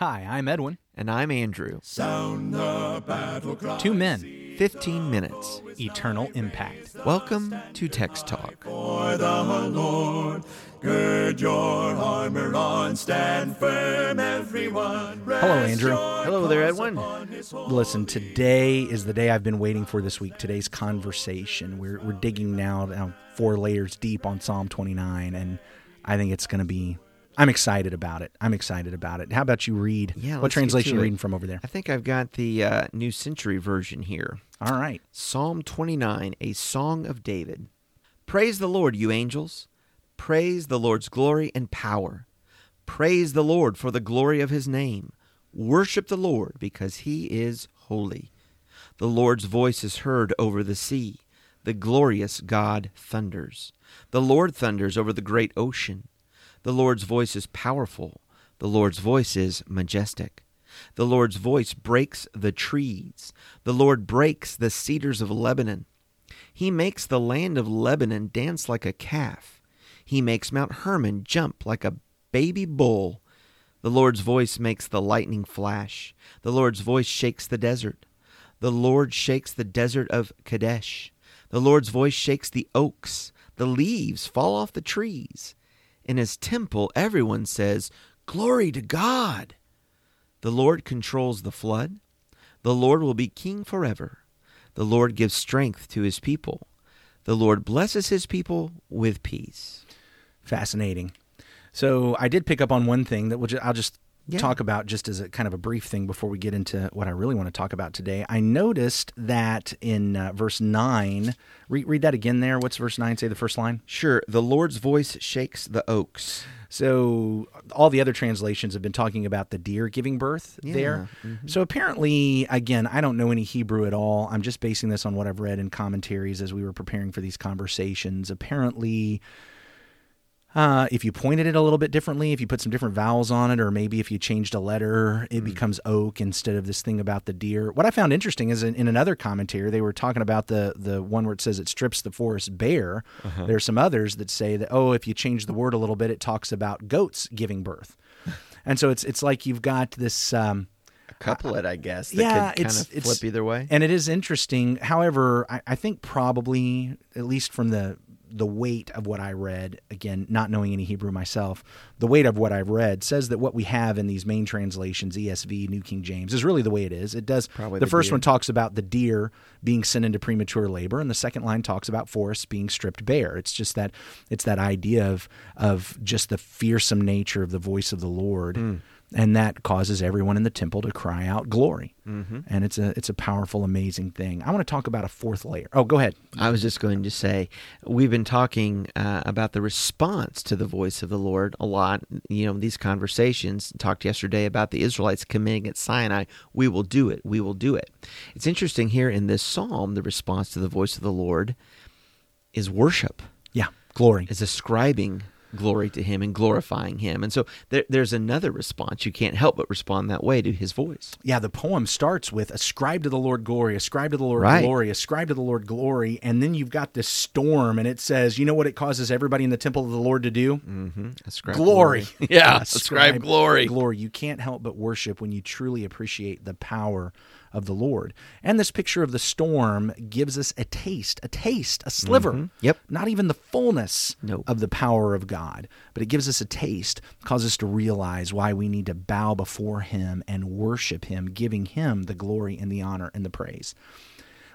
Hi, I'm Edwin. And I'm Andrew. Sound the battle cry. Two men, 15 minutes. eternal impact. Welcome to Text Talk. For the Lord, gird your armor on, stand firm, everyone. Hello, Andrew. Hello there, Edwin. Listen, today is the day I've been waiting for this week. Today's conversation. We're, we're digging now down four layers deep on Psalm 29, and I think it's going to be. I'm excited about it. I'm excited about it. How about you read? Yeah, What translation you reading from over there? I think I've got the uh, New Century version here. All right. Psalm 29, a song of David. Praise the Lord, you angels. Praise the Lord's glory and power. Praise the Lord for the glory of his name. Worship the Lord because he is holy. The Lord's voice is heard over the sea. The glorious God thunders. The Lord thunders over the great ocean. The Lord's voice is powerful. The Lord's voice is majestic. The Lord's voice breaks the trees. The Lord breaks the cedars of Lebanon. He makes the land of Lebanon dance like a calf. He makes Mount Hermon jump like a baby bull. The Lord's voice makes the lightning flash. The Lord's voice shakes the desert. The Lord shakes the desert of Kadesh. The Lord's voice shakes the oaks. The leaves fall off the trees. In his temple, everyone says, Glory to God. The Lord controls the flood. The Lord will be king forever. The Lord gives strength to his people. The Lord blesses his people with peace. Fascinating. So I did pick up on one thing that we'll ju- I'll just Yeah. talk about just as a kind of a brief thing before we get into what I really want to talk about today. I noticed that in uh, verse 9, re- read that again there. What's verse 9 say, the first line? Sure, the Lord's voice shakes the oaks. So all the other translations have been talking about the deer giving birth there. So apparently, again, I don't know any Hebrew at all. I'm just basing this on what I've read in commentaries as we were preparing for these conversations. Apparently, uh, if you pointed it a little bit differently, if you put some different vowels on it, or maybe if you changed a letter, it becomes oak instead of this thing about the deer. What I found interesting is in, in another commentary, they were talking about the the one where it says it strips the forest bare. There are some others that say that oh, if you change the word a little bit, it talks about goats giving birth, and so it's it's like you've got this. Um, A couplet, I guess. That yeah, could kind it's of it's flip either way. and it is interesting. However, I, I think probably at least from the the weight of what I read, again, not knowing any Hebrew myself, the weight of what I've read says that what we have in these main translations, ESV, New King James, is really the way it is. It does. Probably the, the first deer. one talks about the deer being sent into premature labor, and the second line talks about forests being stripped bare. It's just that it's that idea of of just the fearsome nature of the voice of the Lord Hmm. And that causes everyone in the temple to cry out glory. Mm-hmm. And it's a it's a powerful, amazing thing. I want to talk about a fourth layer. Oh, go ahead. I was just going to say, we've been talking uh, about the response to the voice of the Lord a lot. You know, these conversations talked yesterday about the Israelites committing at Sinai. We will do it. We will do it. It's interesting here in this psalm, the response to the voice of the Lord is worship, Yeah, glory. is ascribing glory to Him and glorifying Him. And so there, there's another response. You can't help but respond that way to His voice. Yeah, the poem starts with ascribe to the Lord glory, ascribe to the Lord Right. glory, ascribe to the Lord glory, and then you've got this storm, and it says, you know what it causes everybody in the temple of the Lord to do? Mm-hmm. Ascribe Glory. Yeah, ascribe glory. Glory. You can't help but worship when you truly appreciate the power of the Lord. And this picture of the storm gives us a taste, a taste, a sliver. Mm-hmm. Yep. Not even the fullness Nope. of the power of God, but it gives us a taste, causes us to realize why we need to bow before Him and worship Him, giving Him the glory and the honor and the praise.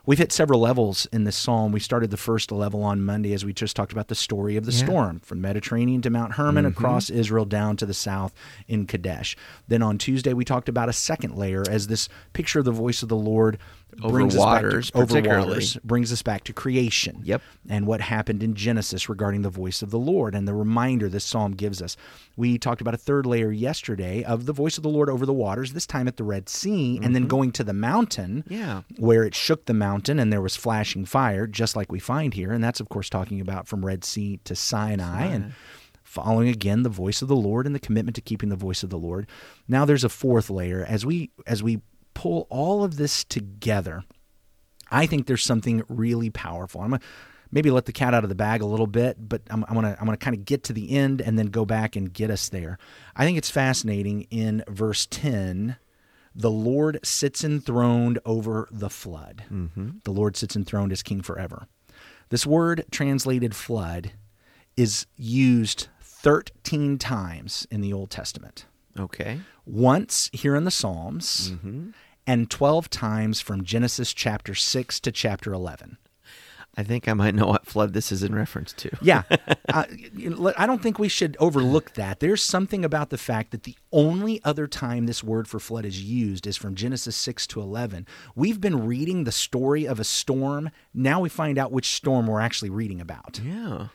We've hit several levels in this psalm. We started the first level on Monday as we just talked about the story of the Yeah. storm from Mediterranean to Mount Hermon mm-hmm. across Israel down to the south in Kadesh. Then on Tuesday we talked about a second layer as this picture of the voice of the Lord Over brings waters, us back to, over waters brings us back to creation. Yep. And what happened in Genesis regarding the voice of the Lord and the reminder this psalm gives us. We talked about a third layer yesterday of the voice of the Lord over the waters, this time at the Red Sea, and then going to the mountain Yeah. where it shook the mountain and there was flashing fire, just like we find here. And that's, of course, talking about from Red Sea to Sinai, and following again the voice of the Lord and the commitment to keeping the voice of the Lord. Now there's a fourth layer as we as we pull all of this together. I think there's something really powerful. I'm gonna maybe let the cat out of the bag a little bit, but I'm, I'm gonna I'm gonna kind of get to the end and then go back and get us there. I think it's fascinating in verse ten. The Lord sits enthroned over the flood. Mm-hmm. The Lord sits enthroned as king forever. This word translated flood is used 13 times in the Old Testament. Okay. Once here in the Psalms, mm-hmm. And 12 times from Genesis chapter 6 to chapter 11. I think I might know what flood this is in reference to. yeah. Uh, I don't think we should overlook that. There's something about the fact that the only other time this word for flood is used is from Genesis 6 to 11. We've been reading the story of a storm. Now we find out which storm we're actually reading about. Yeah.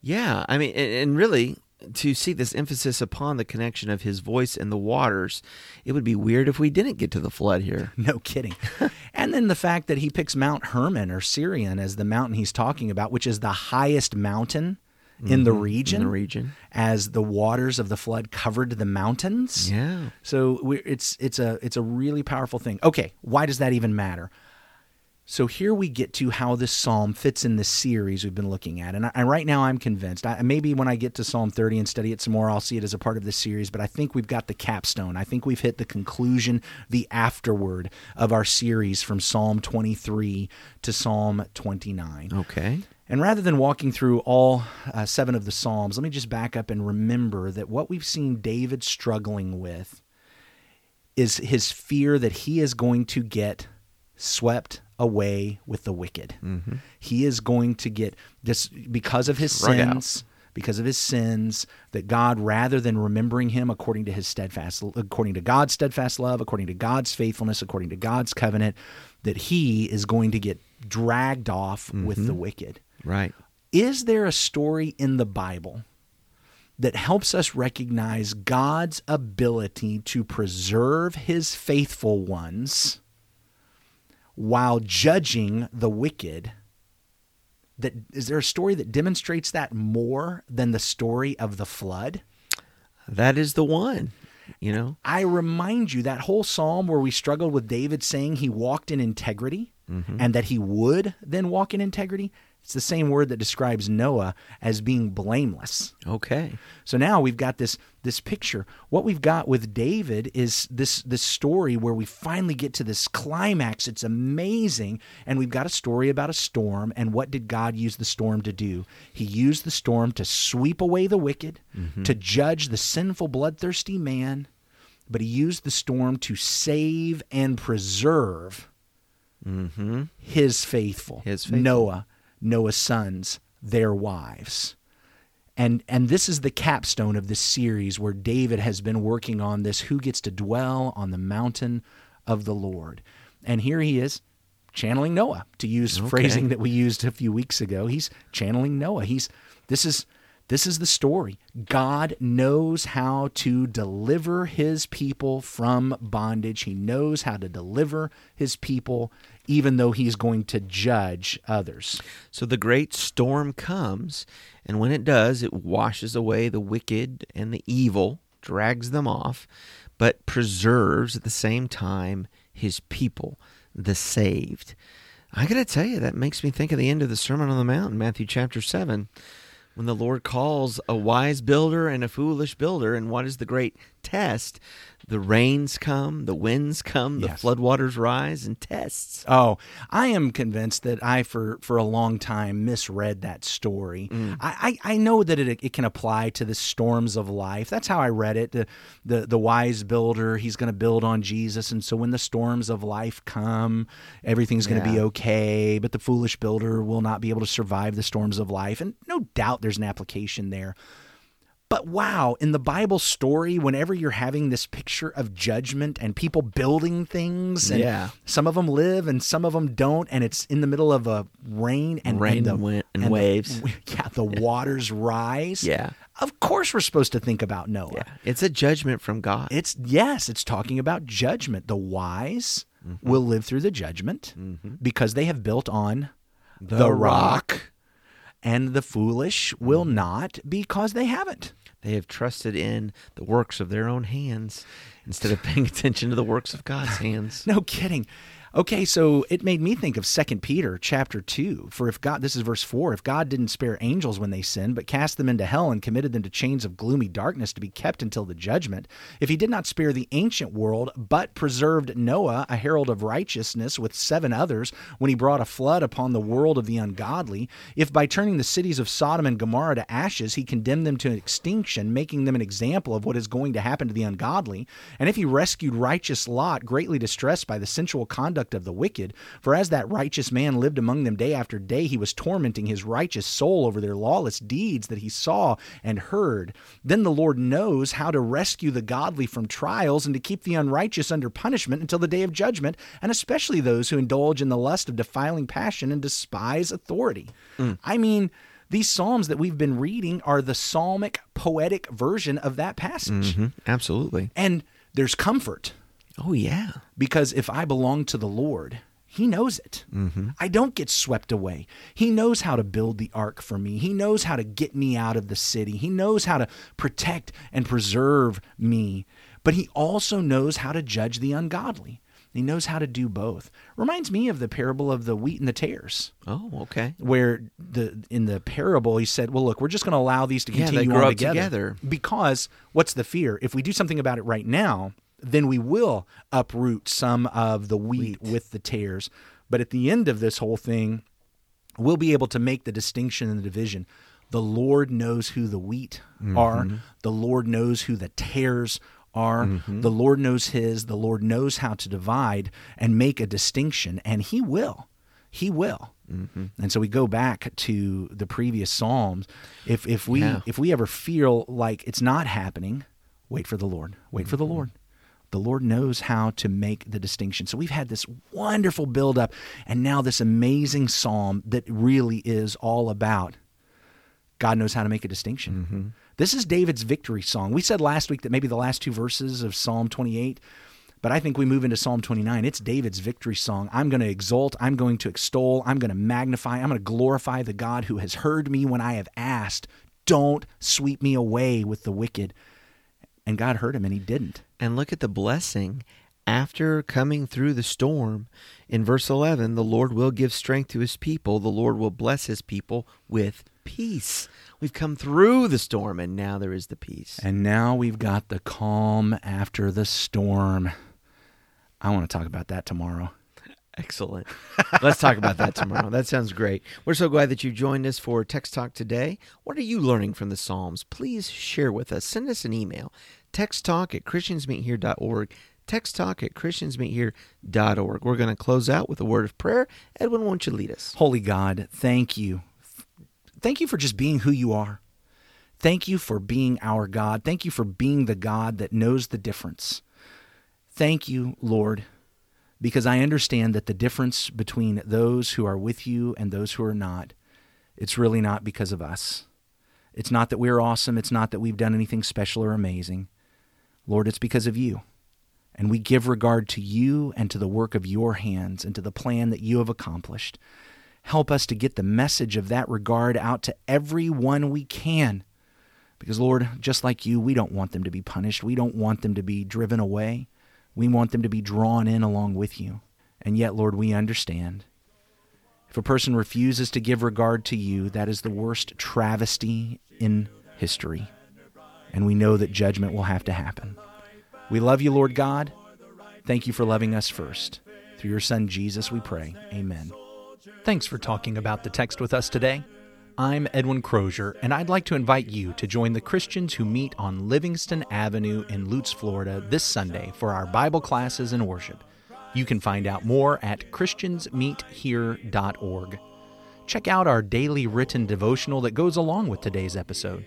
Yeah. I mean, and really, to see this emphasis upon the connection of his voice and the waters, it would be weird if we didn't get to the flood here. No kidding. and then the fact that he picks Mount Hermon or Sirion as the mountain he's talking about, which is the highest mountain in the region, mm-hmm. in the region, as the waters of the flood covered the mountains. Yeah. So it's it's a it's a really powerful thing. Okay, why does that even matter? So here we get to how this psalm fits in this series we've been looking at. And, I, right now I'm convinced. I, maybe when I get to Psalm 30 and study it some more, I'll see it as a part of this series. But I think we've got the capstone. I think we've hit the conclusion, the afterword of our series from Psalm 23 to Psalm 29. Okay. And rather than walking through all uh, seven of the Psalms, let me just back up and remember that what we've seen David struggling with is his fear that he is going to get swept away with the wicked. Mm-hmm. He is going to get this because of his sins. Because of his sins, that God, rather than remembering him according to his steadfast, according to God's steadfast love, according to God's faithfulness, according to God's covenant, that he is going to get dragged off mm-hmm. with the wicked. Right. Is there a story in the Bible that helps us recognize God's ability to preserve his faithful ones? While judging the wicked that is there a story that demonstrates that more than the story of the flood that is the one you know i remind you that whole psalm where we struggled with david saying he walked in integrity mm-hmm. and that he would then walk in integrity it's the same word that describes Noah as being blameless. Okay. So now we've got this this picture. What we've got with David is this this story where we finally get to this climax. It's amazing and we've got a story about a storm and what did God use the storm to do? He used the storm to sweep away the wicked, mm-hmm. to judge the sinful bloodthirsty man, but he used the storm to save and preserve mm-hmm. his faithful, his faithful. Noah Noah's sons, their wives. And and this is the capstone of this series where David has been working on this who gets to dwell on the mountain of the Lord. And here he is channeling Noah to use okay. phrasing that we used a few weeks ago. He's channeling Noah. He's this is this is the story. God knows how to deliver his people from bondage. He knows how to deliver his people even though he's going to judge others. So the great storm comes, and when it does, it washes away the wicked and the evil, drags them off, but preserves at the same time his people, the saved. I got to tell you, that makes me think of the end of the Sermon on the Mount in Matthew chapter 7 when the Lord calls a wise builder and a foolish builder. And what is the great test? The rains come, the winds come, the yes. floodwaters rise, and tests. Oh, I am convinced that I, for, for a long time, misread that story. Mm. I, I, I, know that it, it can apply to the storms of life. That's how I read it. The, the, the wise builder, he's going to build on Jesus. And so when the storms of life come, everything's going to yeah. be okay. But the foolish builder will not be able to survive the storms of life. And no doubt there's an application there. But wow, in the Bible story, whenever you're having this picture of judgment and people building things, and yeah. some of them live and some of them don't, and it's in the middle of a rain and rain and, the, and, and waves. The, yeah, the waters rise. Yeah. Of course, we're supposed to think about Noah. Yeah. It's a judgment from God. It's yes, it's talking about judgment. The wise mm-hmm. will live through the judgment mm-hmm. because they have built on the, the rock. rock and the foolish will mm. not because they haven't. They have trusted in the works of their own hands instead of paying attention to the works of God's hands. no kidding. Okay, so it made me think of 2 Peter chapter 2. For if God, this is verse 4, if God didn't spare angels when they sinned, but cast them into hell and committed them to chains of gloomy darkness to be kept until the judgment, if he did not spare the ancient world, but preserved Noah, a herald of righteousness, with seven others, when he brought a flood upon the world of the ungodly, if by turning the cities of Sodom and Gomorrah to ashes, he condemned them to extinction, making them an example of what is going to happen to the ungodly, and if he rescued righteous Lot, greatly distressed by the sensual conduct conduct of the wicked. For as that righteous man lived among them day after day, he was tormenting his righteous soul over their lawless deeds that he saw and heard. Then the Lord knows how to rescue the godly from trials and to keep the unrighteous under punishment until the day of judgment, and especially those who indulge in the lust of defiling passion and despise authority. Mm. I mean, these psalms that we've been reading are the psalmic poetic version of that passage. Mm-hmm. Absolutely. And there's comfort Oh, yeah. Because if I belong to the Lord, He knows it. Mm-hmm. I don't get swept away. He knows how to build the ark for me. He knows how to get me out of the city. He knows how to protect and preserve me. But He also knows how to judge the ungodly. He knows how to do both. Reminds me of the parable of the wheat and the tares. Oh, okay. Where the in the parable he said, "Well, look, we're just going to allow these to continue yeah, on together. together because what's the fear? If we do something about it right now, then we will uproot some of the wheat, wheat, with the tares. But at the end of this whole thing, we'll be able to make the distinction and the division. The Lord knows who the wheat mm-hmm. are, the Lord knows who the tares are. Mm-hmm. The Lord knows his, the Lord knows how to divide and make a distinction, and he will. He will. Mm-hmm. And so we go back to the previous Psalms. If if we yeah. if we ever feel like it's not happening, wait for the Lord. Wait for the mm-hmm. Lord. The Lord knows how to make the distinction. So we've had this wonderful buildup, and now this amazing psalm that really is all about God knows how to make a distinction. Mm-hmm. This is David's victory song. We said last week that maybe the last two verses of Psalm 28, but I think we move into Psalm 29. It's David's victory song. I'm going to exult, I'm going to extol, I'm going to magnify, I'm going to glorify the God who has heard me when I have asked. Don't sweep me away with the wicked. And God heard him and he didn't. And look at the blessing after coming through the storm. In verse 11, the Lord will give strength to his people, the Lord will bless his people with peace. We've come through the storm, and now there is the peace. And now we've got the calm after the storm. I want to talk about that tomorrow. Excellent. Let's talk about that tomorrow. That sounds great. We're so glad that you joined us for Text Talk today. What are you learning from the Psalms? Please share with us. Send us an email texttalk at christiansmeethere.org. Text talk at christiansmeethere.org. We're going to close out with a word of prayer. Edwin, won't you lead us? Holy God, thank you. Thank you for just being who you are. Thank you for being our God. Thank you for being the God that knows the difference. Thank you, Lord, because I understand that the difference between those who are with you and those who are not, it's really not because of us. It's not that we're awesome. It's not that we've done anything special or amazing. Lord, it's because of you. And we give regard to you and to the work of your hands and to the plan that you have accomplished. Help us to get the message of that regard out to everyone we can. Because, Lord, just like you, we don't want them to be punished. We don't want them to be driven away. We want them to be drawn in along with you. And yet, Lord, we understand. If a person refuses to give regard to you, that is the worst travesty in history and we know that judgment will have to happen. We love you, Lord God. Thank you for loving us first. Through your Son, Jesus, we pray. Amen. Thanks for talking about the text with us today. I'm Edwin Crozier, and I'd like to invite you to join the Christians who meet on Livingston Avenue in Lutz, Florida this Sunday for our Bible classes and worship. You can find out more at ChristiansMeetHere.org. Check out our daily written devotional that goes along with today's episode.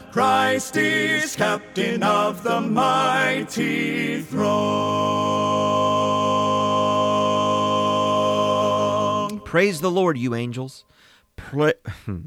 Christ is captain of the mighty throne. Praise the Lord, you angels. Pra- hmm.